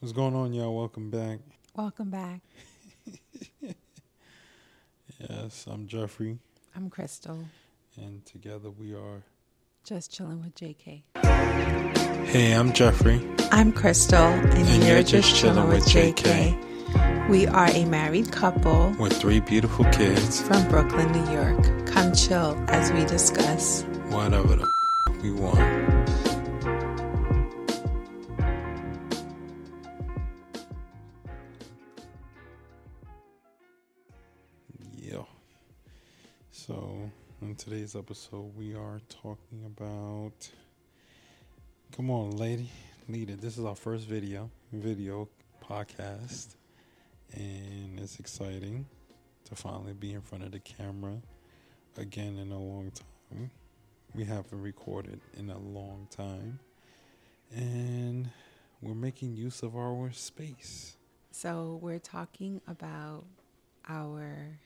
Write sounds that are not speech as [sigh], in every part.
What's going on, y'all? Welcome back. Welcome back. [laughs] Yes, I'm Jeffrey, I'm Krystal. and together we are. Just chilling with JK. Hey, I'm Jeffrey. I'm Krystal, and, And you're, you're just, just chilling chilling with with JK. We are a married couple with three beautiful kids. from Brooklyn, New York. Come chill as we discuss. Whatever the f- we want. Today's episode, we are talking about. Come on, lady, lead it. This is our first video, video podcast, and it's exciting to finally be in front of the camera again in a long time. We haven't recorded in a long time, and we're making use of our space. So, we're talking about our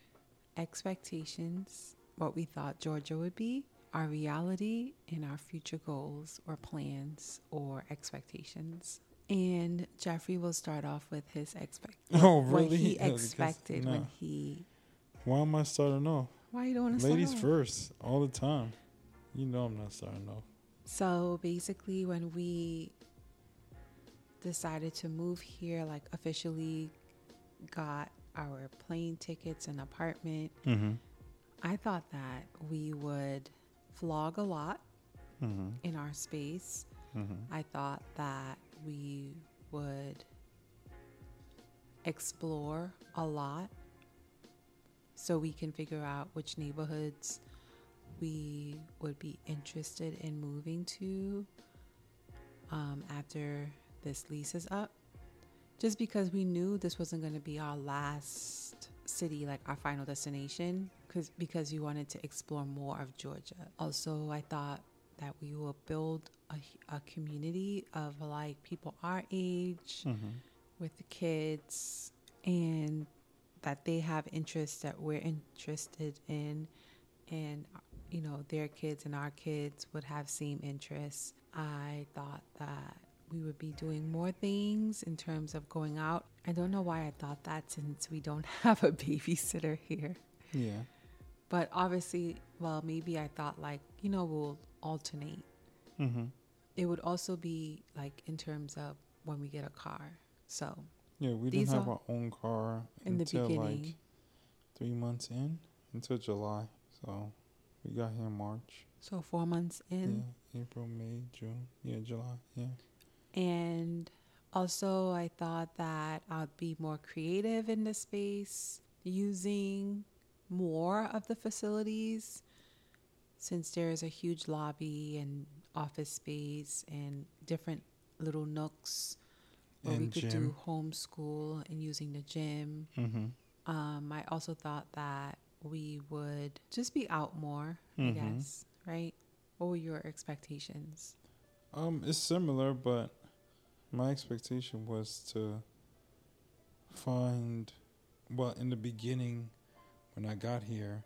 expectations, what we thought Georgia would be, our reality, and our future goals or plans or expectations. And Jeffrey will start off with his expect. [laughs] Oh, What really? he [laughs] Yeah, because- expected when he. Why am I starting off? Why you don't want to Ladies first, all the time. You know I'm not starting off. So basically, when we decided to move here, like officially got our plane tickets and apartment, Mm-hmm. I thought that we would vlog a lot Mm-hmm. in our space. Mm-hmm. I thought that we would explore a lot so we can figure out which neighborhoods we would be interested in moving to um, after this lease is up. Just because we knew this wasn't going to be our last city, like our final destination, because because we wanted to explore more of Georgia. Also, I thought that we will build a, a community of like people our age Mm-hmm. with the kids and that they have interests that we're interested in and you know their kids and our kids would have same interests i thought that we would be doing more things in terms of going out i don't know why i thought that since we don't [laughs] have a babysitter here Yeah. But obviously well maybe i thought like you know we'll alternate Mm-hmm. it would also be like in terms of when we get a car so Yeah, we didn't have our own car in the until beginning like three months in, until July. So we got here in March. so four months in yeah, April, May, June. Yeah, July. Yeah. And also, I thought that I'd be more creative in the space, using more of the facilities since there's a huge lobby and office space and different little nooks where we could gym. do homeschool and using the gym. Mm-hmm. Um, I also thought that we would just be out more, I Mhm. guess, right? What were your expectations? Um, it's similar, but my expectation was to find. Well, in the beginning, when I got here,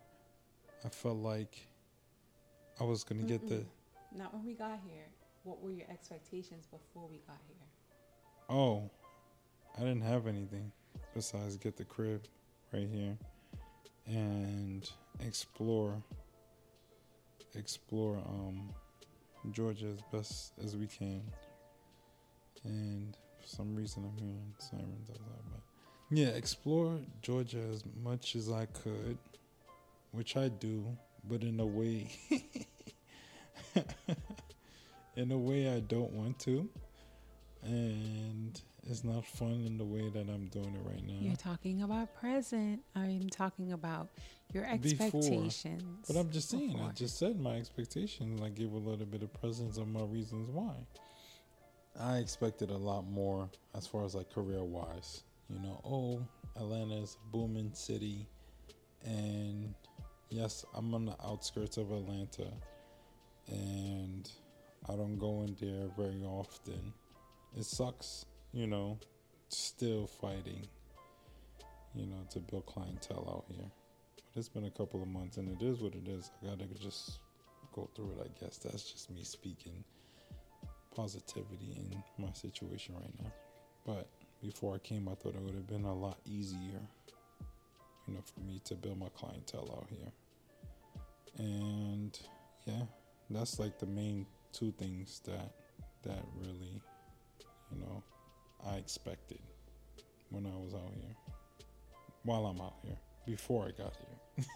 I felt like I was gonna get the. Not when we got here. What were your expectations before we got here? Oh, I didn't have anything besides get the crib right here and explore explore um Georgia as best as we can. And for some reason I'm hearing sirens outside, but yeah, explore Georgia as much as I could, which I do, but in a way [laughs] in a way I don't want to and it's not fun in the way that I'm doing it right now. You're talking about present. I'm talking about your expectations. Before. But I'm just saying, I just said my expectations. I gave a little bit of presence of my reasons why. I expected a lot more as far as like career wise. You know, oh, Atlanta's booming city, and yes, I'm on the outskirts of Atlanta, and I don't go in there very often. It sucks, you know, still fighting, you know, to build clientele out here. But it's been a couple of months, and it is what it is. I gotta just go through it. I guess that's just me speaking positivity in my situation right now. But before I came, I thought it would have been a lot easier, you know, for me to build my clientele out here. And yeah, that's like the main two things that that really, you know, I expected when I was out here. While I'm out here, before I got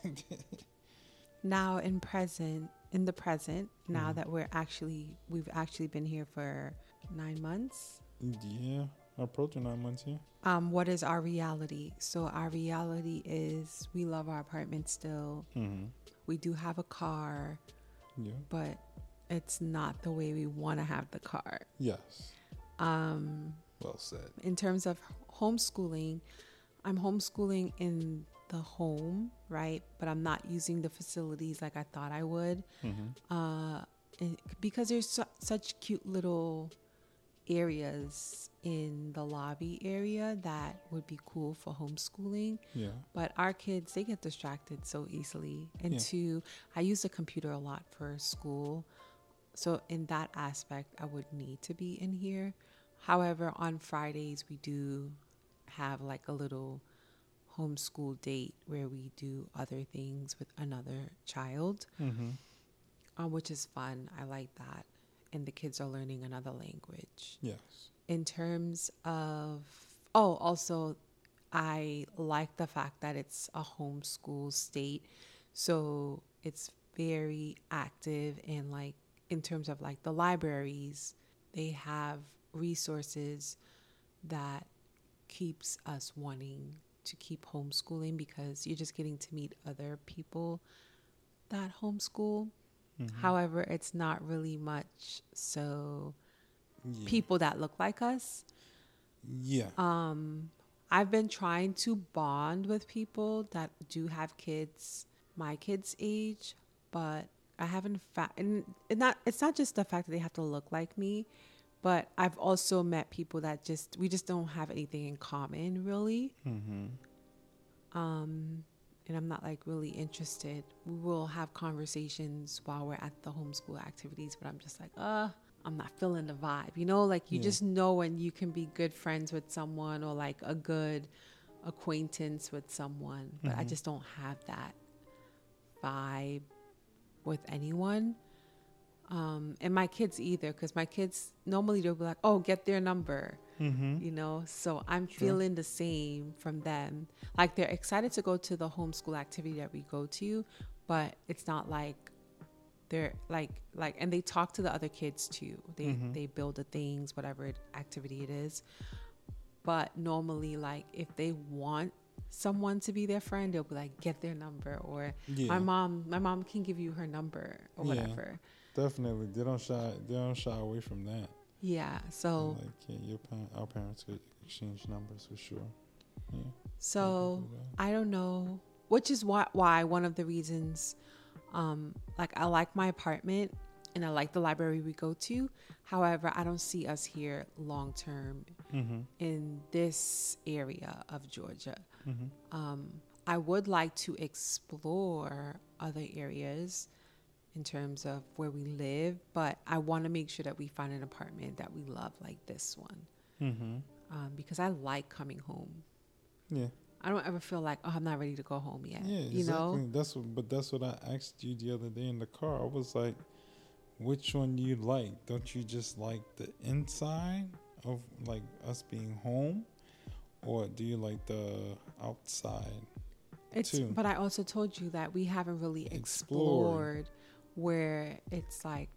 here. [laughs] now in present in the present now Mhm. that we're actually we've actually been here for nine months yeah, approaching nine months here. um what is our reality so our reality is we love our apartment still Mm-hmm. we do have a car Yeah. but it's not the way we want to have the car Yes. um Well said. in terms of homeschooling i'm homeschooling in the home right but i'm not using the facilities like i thought i would Mm-hmm. uh, because there's su- such cute little areas in the lobby area that would be cool for homeschooling Yeah. but our kids they get distracted so easily and Yeah. two i use the computer a lot for school so in that aspect i would need to be in here however on fridays we do have like a little homeschool date where we do other things with another child Mm-hmm. uh, which is fun. I like that. And the kids are learning another language. Yes. In terms of, oh, also, I like the fact that it's a homeschool state. So it's very active and, like, in terms of like the libraries, they have resources that keeps us wanting to keep homeschooling because you're just getting to meet other people that homeschool. Mhm. However, it's not really much so Yeah. people that look like us. Yeah. Um, I've been trying to bond with people that do have kids my kids' age, but I haven't found. And it not it's not just the fact that they have to look like me, but I've also met people that just we just don't have anything in common really. mm-hmm. um, and I'm not like really interested. We will have conversations while we're at the homeschool activities, but I'm just like, uh, I'm not feeling the vibe. You know, like you Yeah. just know when you can be good friends with someone or like a good acquaintance with someone, but I Mhm. just don't have that vibe with anyone. Um, and my kids either, because my kids normally they'll be like, "Oh, get their number," Mm-hmm. you know so i'm Sure. feeling the same from them like they're excited to go to the homeschool activity that we go to but it's not like they're like like and they talk to the other kids too they Mhm. they build the things whatever it, activity it is but normally like if they want someone to be their friend they'll be like get their number or Yeah. my mom my mom can give you her number or Yeah. whatever Definitely. They don't shy. They don't shy away from that. yeah so Like yeah, your parent, our parents could exchange numbers for sure. Yeah. so. I don't know, which is why why one of the reasons, um, like I like my apartment and I like the library we go to. However, I don't see us here long term Mm-hmm. in this area of Georgia. Mm-hmm. Um, I would like to explore other areas in terms of where we live, but I want to make sure that we find an apartment that we love, like this one, Mm-hmm. um, because I like coming home. Yeah. I don't ever feel like, oh, I'm not ready to go home yet. Yeah. you exactly. know? That's what. But that's what I asked you the other day in the car. I was like, "Which one do you like? Don't you just like the inside of like us being home, or do you like the outside?" It's, too. but I also told you that we haven't really Explored. explored where it's like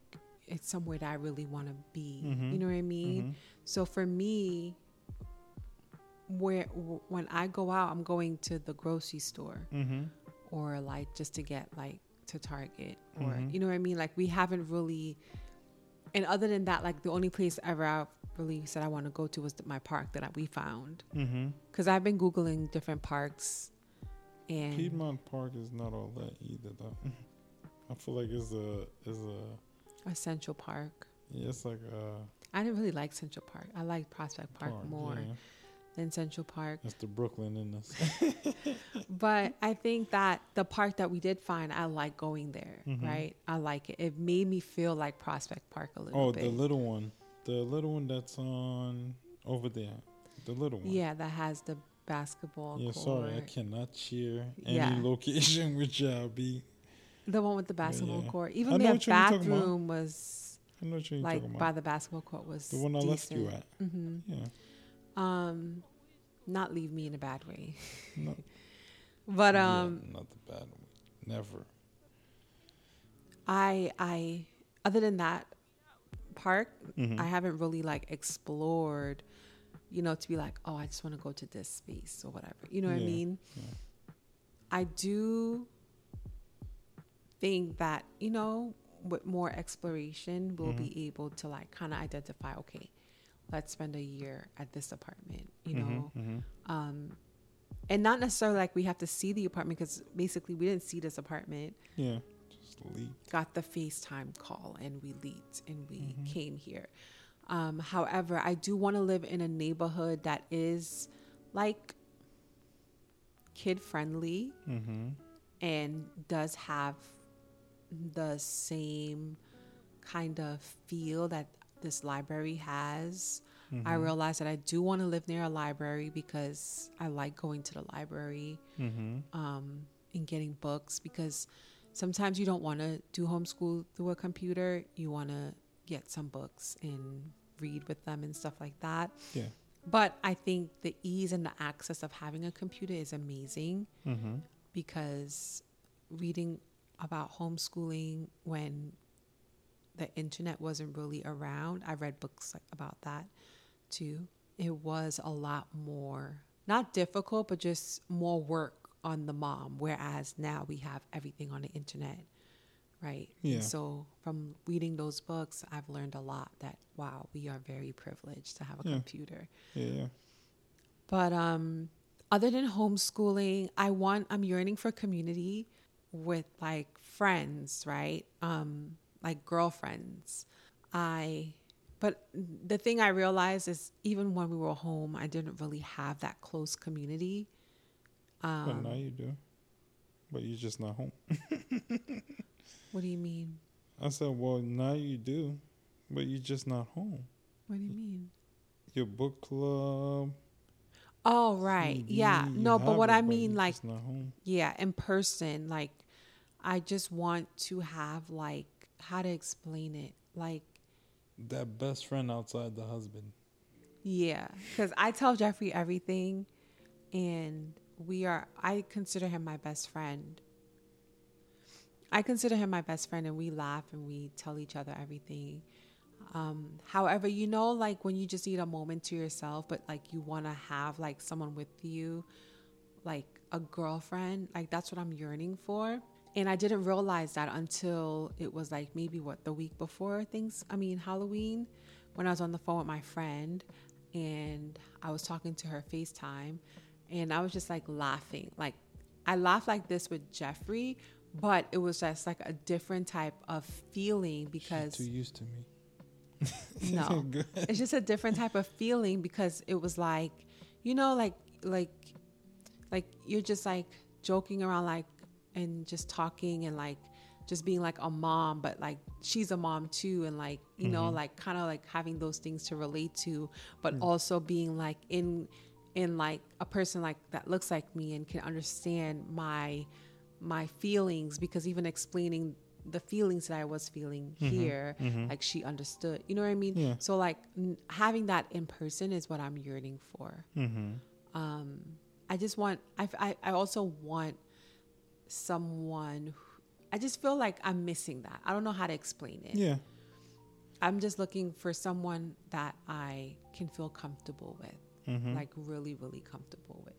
it's somewhere that I really want to be. Mhm. You know what I mean? Mhm. So for me, where when I go out, I'm going to the grocery store Mm-hmm. or like just to get like to Target or Mhm. you know what I mean. Like we haven't really. And other than that, like the only place ever I really said I want to go to was my park that I, we found Mm-hmm. because I've been googling different parks. And Piedmont Park is not all that either, though. [laughs] I feel like it's a is a a Central Park. yeah, it's like a I didn't really like Central Park. I like Prospect Park, more Yeah, than Central Park. it's the Brooklyn in this. [laughs] But I think that the park that we did find, I like going there, Mhm. right? I like it. It made me feel like Prospect Park a little bit. oh, bit. the little one, the little one that's on over there, the little one. Yeah, that has the basketball Yeah, court. sorry, I cannot cheer any Yeah. [laughs] location with Jabi. The one with the basketball yeah. court. Even know their what you're talking about. bathroom was I know what you're like by the basketball court was The one I left you decent. at. hmm Yeah. Um, not leave me in a bad way, No, [laughs] but yeah, um, not the bad one. Never. I I other than that park, Mhm. I haven't really like explored, you know, to be like, oh, I just want to go to this space or whatever. You know what I mean? yeah. I do think that, you know, with more exploration, we'll Mhm. be able to like kind of identify, okay, let's spend a year at this apartment, you Mhm, know, mhm. um, and not necessarily like we have to see the apartment because basically we didn't see this apartment Yeah. Just leave. got the FaceTime call and we leaped and we Mhm. came here. Um, however, I do want to live in a neighborhood that is like kid friendly Mm-hmm. and does have the same kind of feel that this library has. I Mhm. realize that I do want to live near a library because I like going to the library Mm-hmm. um, and getting books because sometimes you don't want to do homeschool through a computer. You want to get some books and read with them and stuff like that. Yeah. But I think the ease and the access of having a computer is amazing Mm-hmm. because reading about homeschooling when the internet wasn't really around, I read books like about that too. It was a lot more not difficult, but just more work on the mom. Whereas now we have everything on the internet, right? Yeah. And so from reading those books, I've learned a lot that wow, we are very privileged to have a Yeah. computer. Yeah. But um, other than homeschooling, I want I'm yearning for community with like friends, right? Um, like girlfriends. I but the thing I realized is even when we were home, I didn't really have that close community. But Um, now you do. But you're just not home. what do you mean? I said, well, now you do, but you're just not home. What do you mean? Your book club. Oh, right. Yeah. You No, but what it, I mean, like, yeah, in person, like, I just want to have, like, how to explain it? Like, That best friend outside the husband. Yeah, because I tell Jeffrey everything, and we are. I consider him my best friend. I consider him my best friend, and we laugh and we tell each other everything. Um, however, you know, like when you just need a moment to yourself, but like you want to have like someone with you, like a girlfriend, like that's what I'm yearning for. And I didn't realize that until it was like maybe what the week before things, I mean, Halloween, when I was on the phone with my friend and I was talking to her FaceTime and I was just like laughing. Like I laugh like this with Jeffrey, but it was just like a different type of feeling She's because too used to me. [laughs] no [laughs] it's just a different type of feeling because it was like you know like like like you're just like joking around like and just talking and like just being like a mom but like she's a mom too and like you know Mhm. like kind of like having those things to relate to but also being like in in like a person like that looks like me and can understand my my feelings because even explaining the feelings that I was feeling Mhm, here mhm. like she understood you know what I mean Yeah. so like n- having that in person is what I'm yearning for Mm-hmm. um i just want i i, I also want someone who, i just feel like i'm missing that i don't know how to explain it Yeah. i'm just looking for someone that i can feel comfortable with Mm-hmm. like really really comfortable with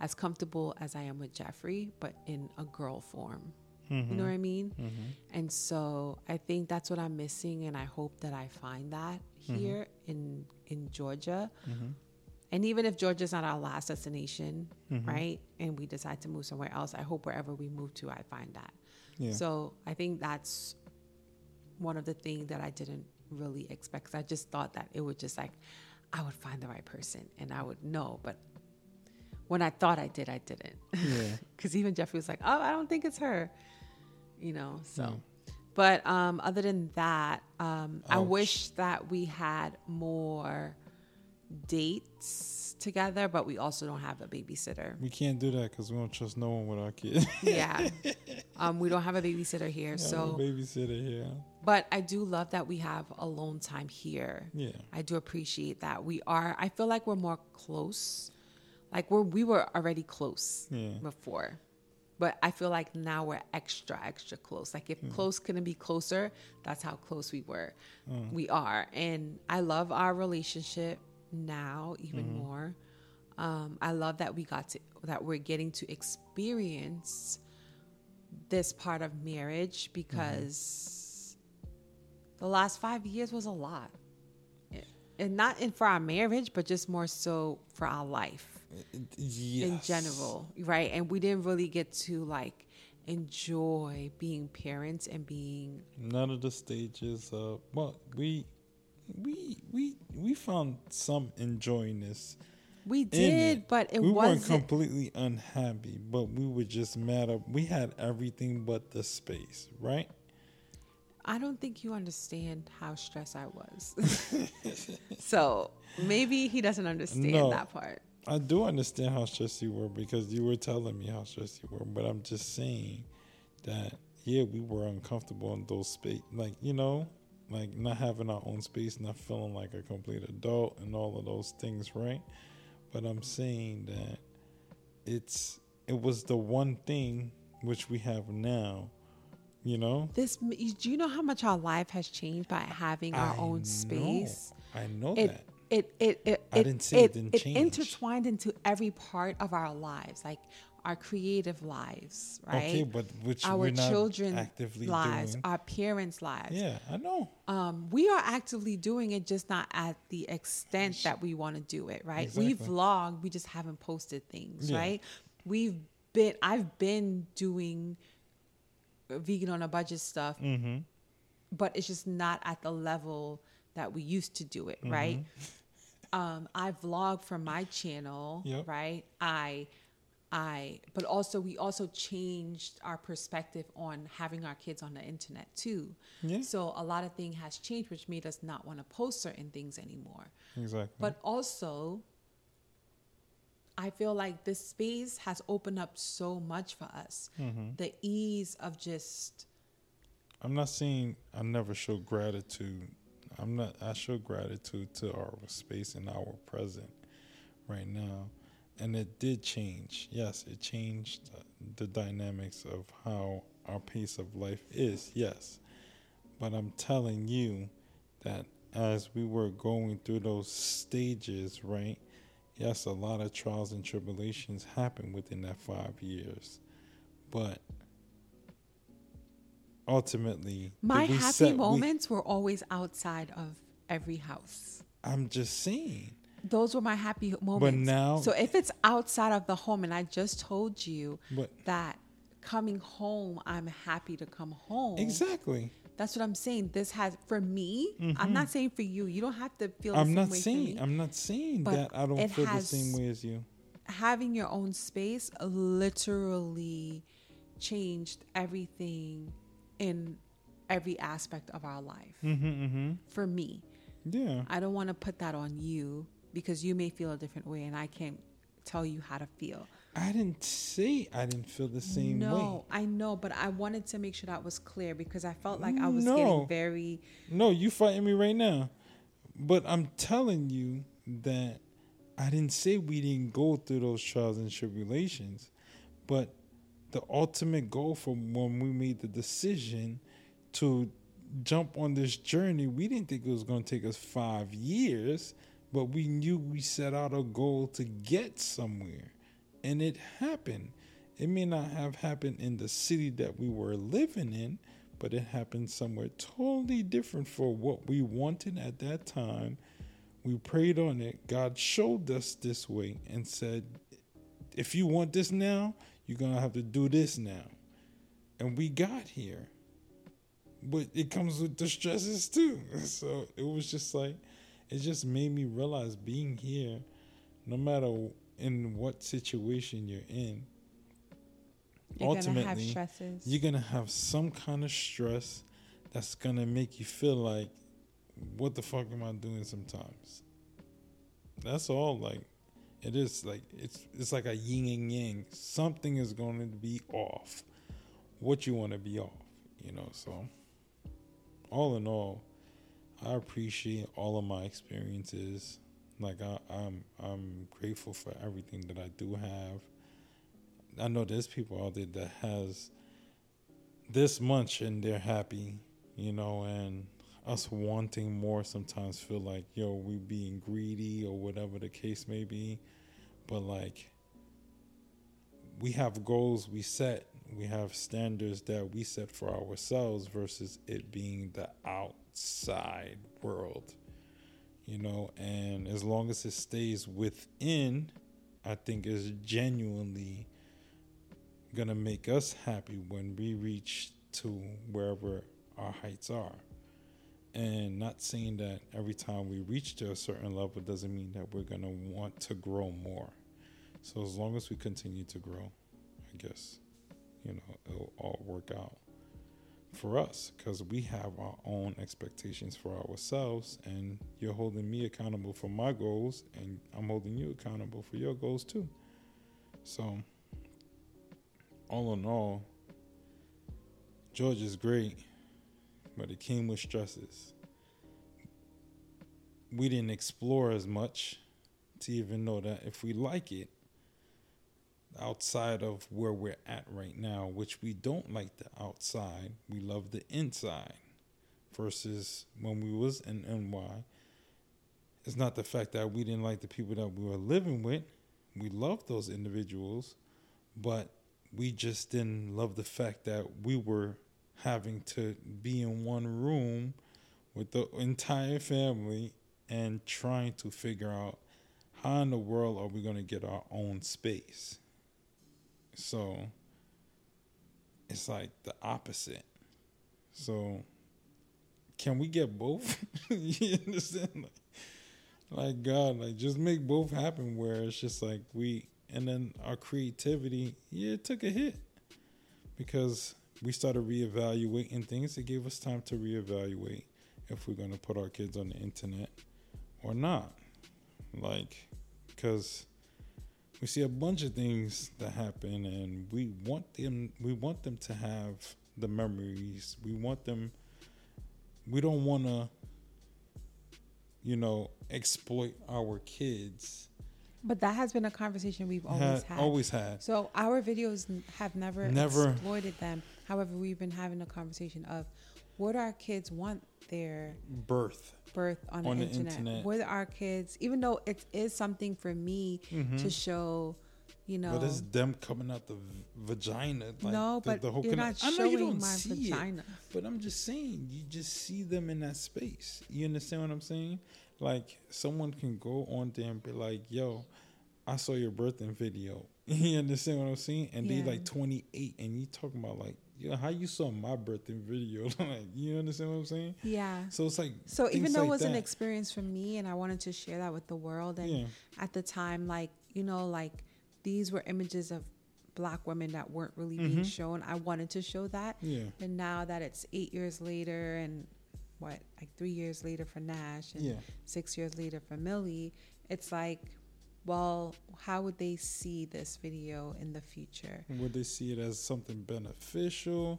as comfortable as i am with jeffrey but in a girl form mm-hmm. you know what i mean Mm-hmm. and so I think that's what I'm missing, and I hope that I find that here in in Georgia. Mm-hmm. And even if Georgia's not our last destination, Mhm. right, and we decide to move somewhere else, I hope wherever we move to, I find that. Yeah. So I think that's one of the things that I didn't really expect. I just thought that it would just like I would find the right person and I would know, but when I thought I did, I didn't. yeah. [laughs] Because even Jeffrey was like, "Oh, I don't think it's her," you know. So, Yeah. but um, other than that, um, I wish that we had more dates together, but we also don't have a babysitter. We can't do that because we don't trust no one with our kids. [laughs] Yeah. um, we don't have a babysitter here. A So, babysitter here. but I do love that we have alone time here. Yeah. I do appreciate that. We are, I feel like we're more close. Like we're, we were already close Yeah. before. But I feel like now we're extra, extra close. Like if close couldn't be closer, that's how close we were. We are. And I love our relationship now even more. Um, I love that we got to that we're getting to experience this part of marriage because the last five years was a lot. And not in for our marriage, but just more so for our life Yes. in general, right? And we didn't really get to like enjoy being parents and being None of the stages. Uh, well, we we we we found some enjoying this. we did, but it we weren't wasn't completely unhappy, but we were just mad. Up. We had everything but the space, right? I don't think you understand how stressed I was. [laughs] so maybe he doesn't understand No. that part. I do understand how stressed you were because you were telling me how stressed you were, but I'm just saying that yeah, we were uncomfortable in those space, like you know, like not having our own space, not feeling like a complete adult, and all of those things, right? But I'm saying that it's it was the one thing which we have now, you know. This do you know how much our life has changed by having our I own know. space? I know it, that. It it it I it, didn't say it didn't it change. intertwined into every part of our lives, like our creative lives, right? Okay, but which our children actively lives, doing. our parents' lives. Yeah, I know. Um, we are actively doing it, just not at the extent that we want to do it, right? We vlog, we just haven't posted things, Yeah. right? We've been, I've been doing vegan on a budget stuff, Mm-hmm. but it's just not at the level that we used to do it, right? Um, I vlog from my channel, Yep. right? I, I, but also we also changed our perspective on having our kids on the internet too. Yeah. So a lot of things has changed, which made us not want to post certain things anymore. Exactly. But also, I feel like this space has opened up so much for us. Mm-hmm. The ease of just I'm not saying I never show gratitude. I'm not. I show gratitude to our space and our present right now, and it did change. Yes, it changed the dynamics of how our pace of life is. Yes, but I'm telling you that as we were going through those stages, right? Yes, a lot of trials and tribulations happened within that five years, but ultimately, my happy set- we- moments were always outside of every house. I'm just saying. Those were my happy moments. But now- so if it's outside of the home, and I just told you But that coming home, I'm happy to come home. exactly, That's what I'm saying. This has for me. I'm not saying for you. You don't have to feel. The I'm same not way saying. I'm not saying that I don't feel the same way as you. having your own space literally changed everything in every aspect of our life. Mm-hmm. Mm-hmm. For me, Yeah. I don't want to put that on you because you may feel a different way, and I can't tell you how to feel. I didn't say I didn't feel the same no, way. No, I know, but I wanted to make sure that was clear because I felt like I was No. getting very. No, you fighting me right now. But I'm telling you that I didn't say we didn't go through those trials and tribulations. But the ultimate goal from when we made the decision to jump on this journey, we didn't think it was going to take us five years, but we knew we set out a goal to get somewhere. And it happened. It may not have happened in the city that we were living in, but it happened somewhere totally different for what we wanted at that time. We prayed on it. God showed us this way and said, if you want this now, you're going to have to do this now. And we got here. But it comes with the stresses too. [laughs] So it was just like, it just made me realize being here, no matter in what situation you're in, You're gonna have ultimately, stresses. you're gonna have some kind of stress that's gonna make you feel like, what the fuck am I doing sometimes? That's all. Like it is like it's it's like a yin and yang. Something is going to be off. What you want to be off, you know. So all in all, I appreciate all of my experiences. Like I, I'm I'm grateful for everything that I do have. I know there's people out there that has this much and they're happy, you know, and us wanting more sometimes feel like, yo, we being greedy or whatever the case may be. But like we have goals we set, we have standards that we set for ourselves versus it being the outside world. You know, and as long as it stays within, I think is genuinely gonna make us happy when we reach to wherever our heights are. And not saying that every time we reach to a certain level doesn't mean that we're gonna want to grow more. So as long as we continue to grow, I guess, you know, it'll all work out for us because we have our own expectations for ourselves and you're holding me accountable for my goals and I'm holding you accountable for your goals too. So all in all, George is great, but it came with stresses. We didn't explore as much to even know that if we like it, outside of where we're at right now, which we don't like the outside, we love the inside. Versus when we was in NY, it's not the fact that we didn't like the people that we were living with. We loved those individuals, but we just didn't love the fact that we were having to be in one room with the entire family and trying to figure out how in the world are we going to get our own space. So it's like the opposite. So can we get both? [laughs] you understand? Like, like God, like just make both happen where it's just like we and then our creativity, yeah, it took a hit because we started reevaluating things. It gave us time to reevaluate if we're going to put our kids on the internet or not. Like, because we see a bunch of things that happen, and we want them. We want them to have the memories. We want them. We don't want to, you know, exploit our kids but that has been a conversation we've always had. Always had. So our videos have never, never exploited them. However, we've been having a conversation of what our kids want their birth birth on, on the, the internet? internet? Would our kids, even though it is something for me mm-hmm. to show, you know, but it's them coming out the vagina. Like no, the, but the whole you're not I know you don't see vagina. It, but I'm just saying, you just see them in that space. You understand what I'm saying? Like someone can go on there and be like, "Yo, I saw your birthing video." [laughs] you understand what I'm saying? And yeah. they like 28, and you talking about like, yo, how you saw my birthing video? [laughs] like, you understand what I'm saying? Yeah. So it's like so even though like it was that. an experience for me, and I wanted to share that with the world, and yeah. at the time, like you know, like these were images of black women that weren't really mm-hmm. being shown. I wanted to show that. Yeah. And now that it's eight years later and what like three years later for Nash and yeah. six years later for Millie, it's like, well, how would they see this video in the future? Would they see it as something beneficial?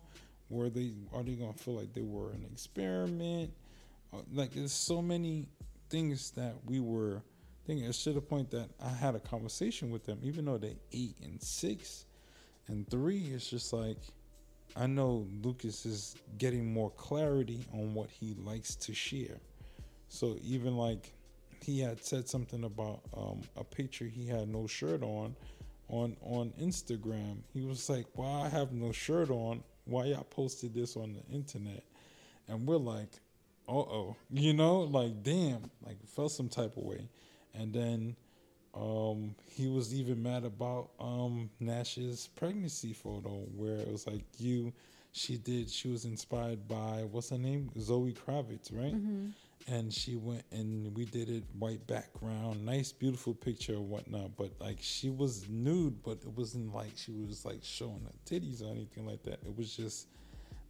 Were they are they gonna feel like they were an experiment? Uh, like there's so many things that we were thinking. It's to the point that I had a conversation with them, even though they eight and six and three. It's just like I know Lucas is getting more clarity on what he likes to share. So even like he had said something about um, a picture he had no shirt on on on Instagram. He was like, "Why I have no shirt on? Why y'all posted this on the internet?" And we're like, "Uh oh," you know, like damn, like felt some type of way. And then um, he was even mad about um, Nash's pregnancy photo, where it was like you, she did, she was inspired by what's her name, Zoe Kravitz, right? Mm-hmm. And she went and we did it white background, nice, beautiful picture or whatnot. But like she was nude, but it wasn't like she was like showing her titties or anything like that. It was just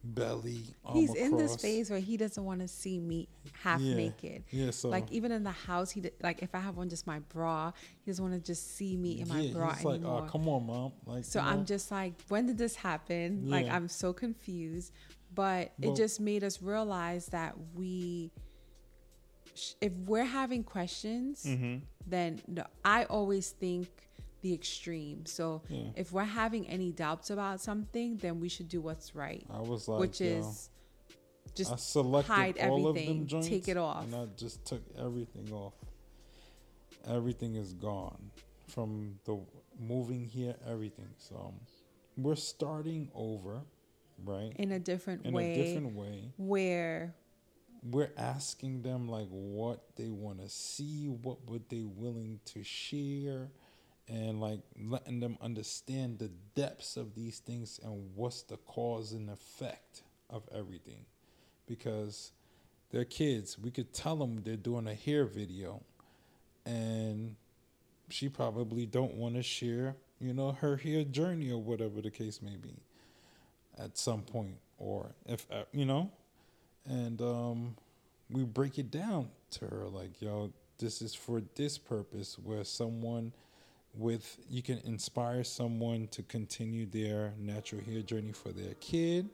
belly. He's in this across. phase where he doesn't want to see me half Yeah. naked. Yeah, so like even in the house, he like if I have on just my bra, he doesn't want to just see me in my yeah, bra he's like, ah, anymore. oh, come on, mom. Like, so I'm just like, when did this happen? Like I'm so confused. But Well- it just made us realize that we, if we're having questions, Mhm. then no, I always think the extreme. So Yeah. if we're having any doubts about something, then we should do what's right, I was like, which yo, is just I selected hide all of everything, them joints, take it off. and I just took everything off. Everything is gone from the moving here. Everything. So um, we're starting over, right? in a different In way In a different way. where We're asking them like what they want to see, what would they willing to share, and like letting them understand the depths of these things and what's the cause and effect of everything because they're kids. We could tell them they're doing a hair video, and she probably don't want to share, you know, her hair journey or whatever the case may be, at some point, or if uh, you know, and um, we break it down to her like, yo, this is for this purpose, where someone with you can inspire someone to continue their natural hair journey for their kid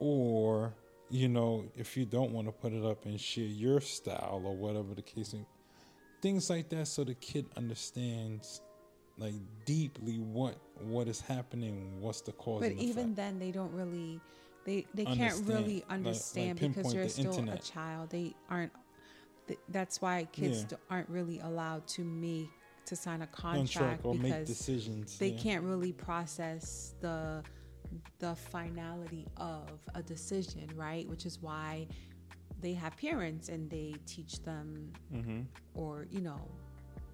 or you know if you don't want to put it up and share your style or whatever the case things like that so the kid understands like deeply what what is happening what's the cause but even effect. then they don't really they they can't Understand, really like- like understand because the still a child they aren't th- that's why kids Yeah. aren't really allowed to make to sign a contract contract or make because decisions they yeah. can't really process the the finality of a decision right which is why they have parents and they teach them mm-hmm. or you know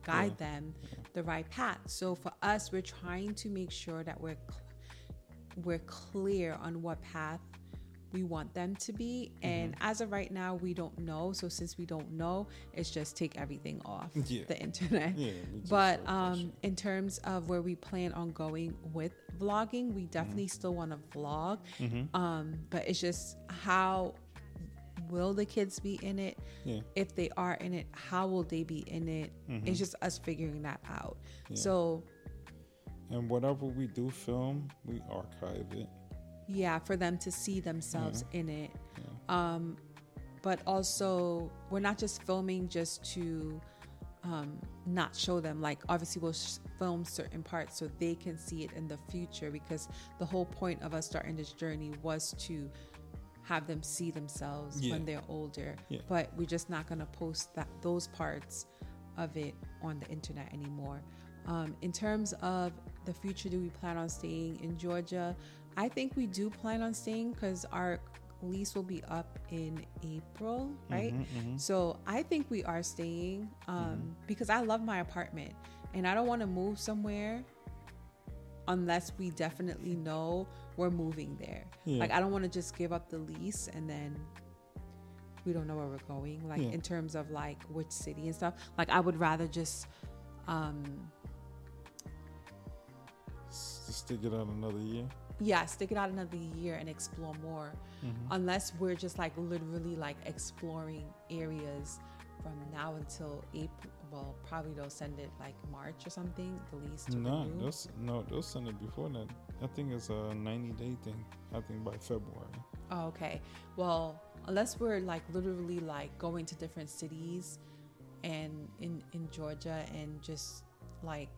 guide Yeah. them the right path so for us we're trying to make sure that we're we're clear on what path we want them to be. And Mm-hmm. as of right now we don't know. So since we don't know it's just take everything off Yeah. the internet. Yeah but um in terms of where we plan on going with vlogging we definitely still want to vlog. Mhm. um but it's just how will the kids be in it? Yeah. If they are in it how will they be in it? Mhm. it's just us figuring that out. So and whatever we do film we archive it yeah for them to see themselves in it yeah. um but also we're not just filming just to um not show them like obviously we'll sh- film certain parts so they can see it in the future because the whole point of us starting this journey was to have them see themselves Yeah. when they're older Yeah. but we're just not going to post that those parts of it on the internet anymore um, in terms of the future do we plan on staying in georgia i think we do plan on staying because our lease will be up in april right Mhm, mhm. so i think we are staying um, Mm-hmm. because i love my apartment and i don't want to move somewhere unless we definitely know we're moving there Yeah. like i don't want to just give up the lease and then we don't know where we're going like Yeah. in terms of like which city and stuff like i would rather just um just stick it out another year yeah stick it out another year and explore more Mm-hmm. unless we're just like literally like exploring areas from now until april well probably they'll send it like march or something the least. no they'll, no they'll send it before that i think it's a 90 day thing i think by february Oh, okay. Well, unless we're like literally like going to different cities and in in Georgia and just like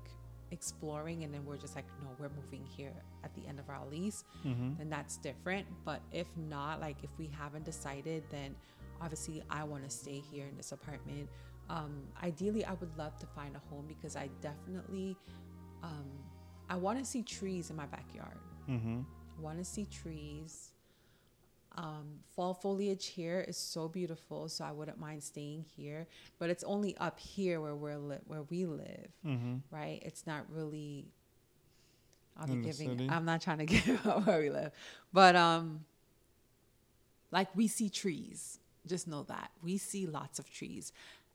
exploring and then we're just like no, we're moving here at the end of our lease, mm-hmm. then that's different. But if not, like if we haven't decided, then obviously I want to stay here in this apartment. Um ideally I would love to find a home because I definitely um I want to see trees in my backyard. Mm-hmm. want to see trees. Um, fall foliage here is so beautiful, so I wouldn't mind staying here. But it's only up here where we're li- where we live, Mm-hmm. right? It's not really. I'll be giving. I'm not trying to [laughs] give up where we live, but um, like we see trees. Just know that we see lots of trees,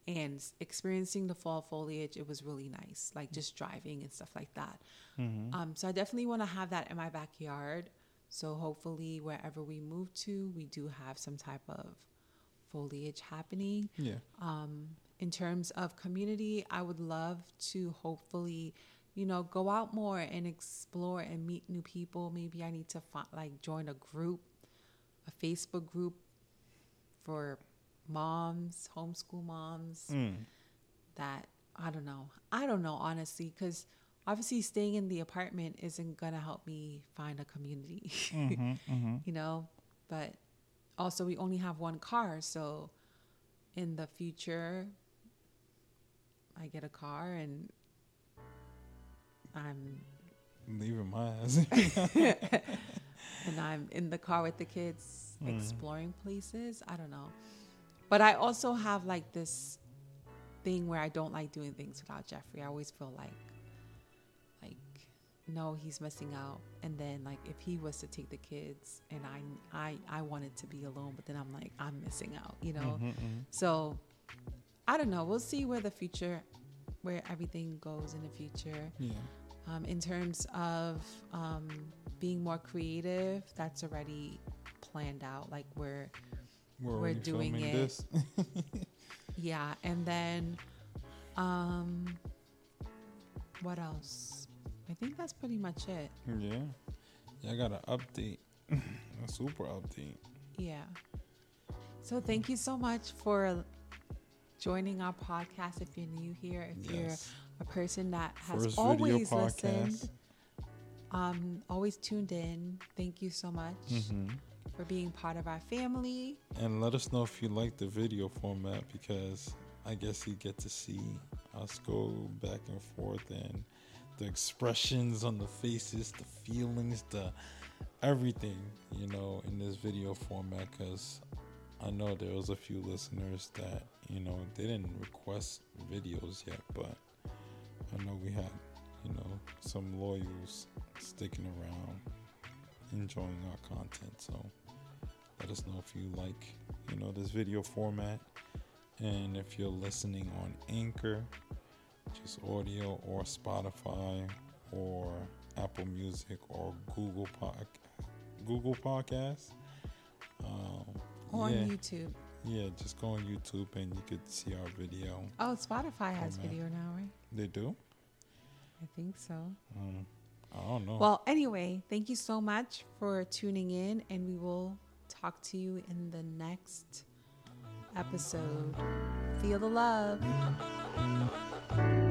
and experiencing the fall foliage, it was really nice. Like just driving and stuff like that. Mm-hmm. Um, so I definitely want to have that in my backyard. So hopefully, wherever we move to, we do have some type of foliage happening. Yeah. Um, in terms of community, I would love to hopefully, you know, go out more and explore and meet new people. Maybe I need to find, like join a group, a Facebook group for moms, homeschool moms Mm. that I don't know. I don't know honestly cuz obviously staying in the apartment isn't going to help me find a community. Mm-hmm, mm-hmm. [laughs] you know, but also we only have one car, so in the future I get a car and I'm Leaving my ass. and I'm in the car with the kids Mm. exploring places. I don't know. But I also have like this thing where I don't like doing things without Jeffrey. I always feel like no, he's missing out. And then like if he was to take the kids and I I I wanted to be alone, but then I'm like I'm missing out, you know. Mhm, mhm. So I don't know. We'll see where the future where everything goes in the future. Yeah. Um, in terms of um, being more creative, that's already planned out. Like we're, We're, We're doing it. this. [laughs] yeah. And then, um, what else? I think that's pretty much it. yeah. Yeah, I got an update. [laughs] a super update. Yeah. So thank you so much for joining our podcast. If you're new here, if you're a person that has First always listened, um, always tuned in, thank you so much hmm for being part of our family. And let us know if you like the video format because I guess you get to see us go back and forth and the expressions on the faces, the feelings, the everything, you know, in this video format. Because I know there was a few listeners that, you know, they didn't request videos yet, but I know we had, you know, some loyals sticking around, enjoying our content. So let us know if you like, you know, this video format. And if you're listening on Anchor, just audio or Spotify or Apple Music or Google Pod, Google Podcasts. Um, Or yeah, on YouTube. yeah, just go on YouTube and you could see our video. Oh, Spotify has video now, right? They do? I think so. Um, I don't know. Well, anyway, thank you so much for tuning in, and we will talk to you in the next episode. Feel the love. Thank you.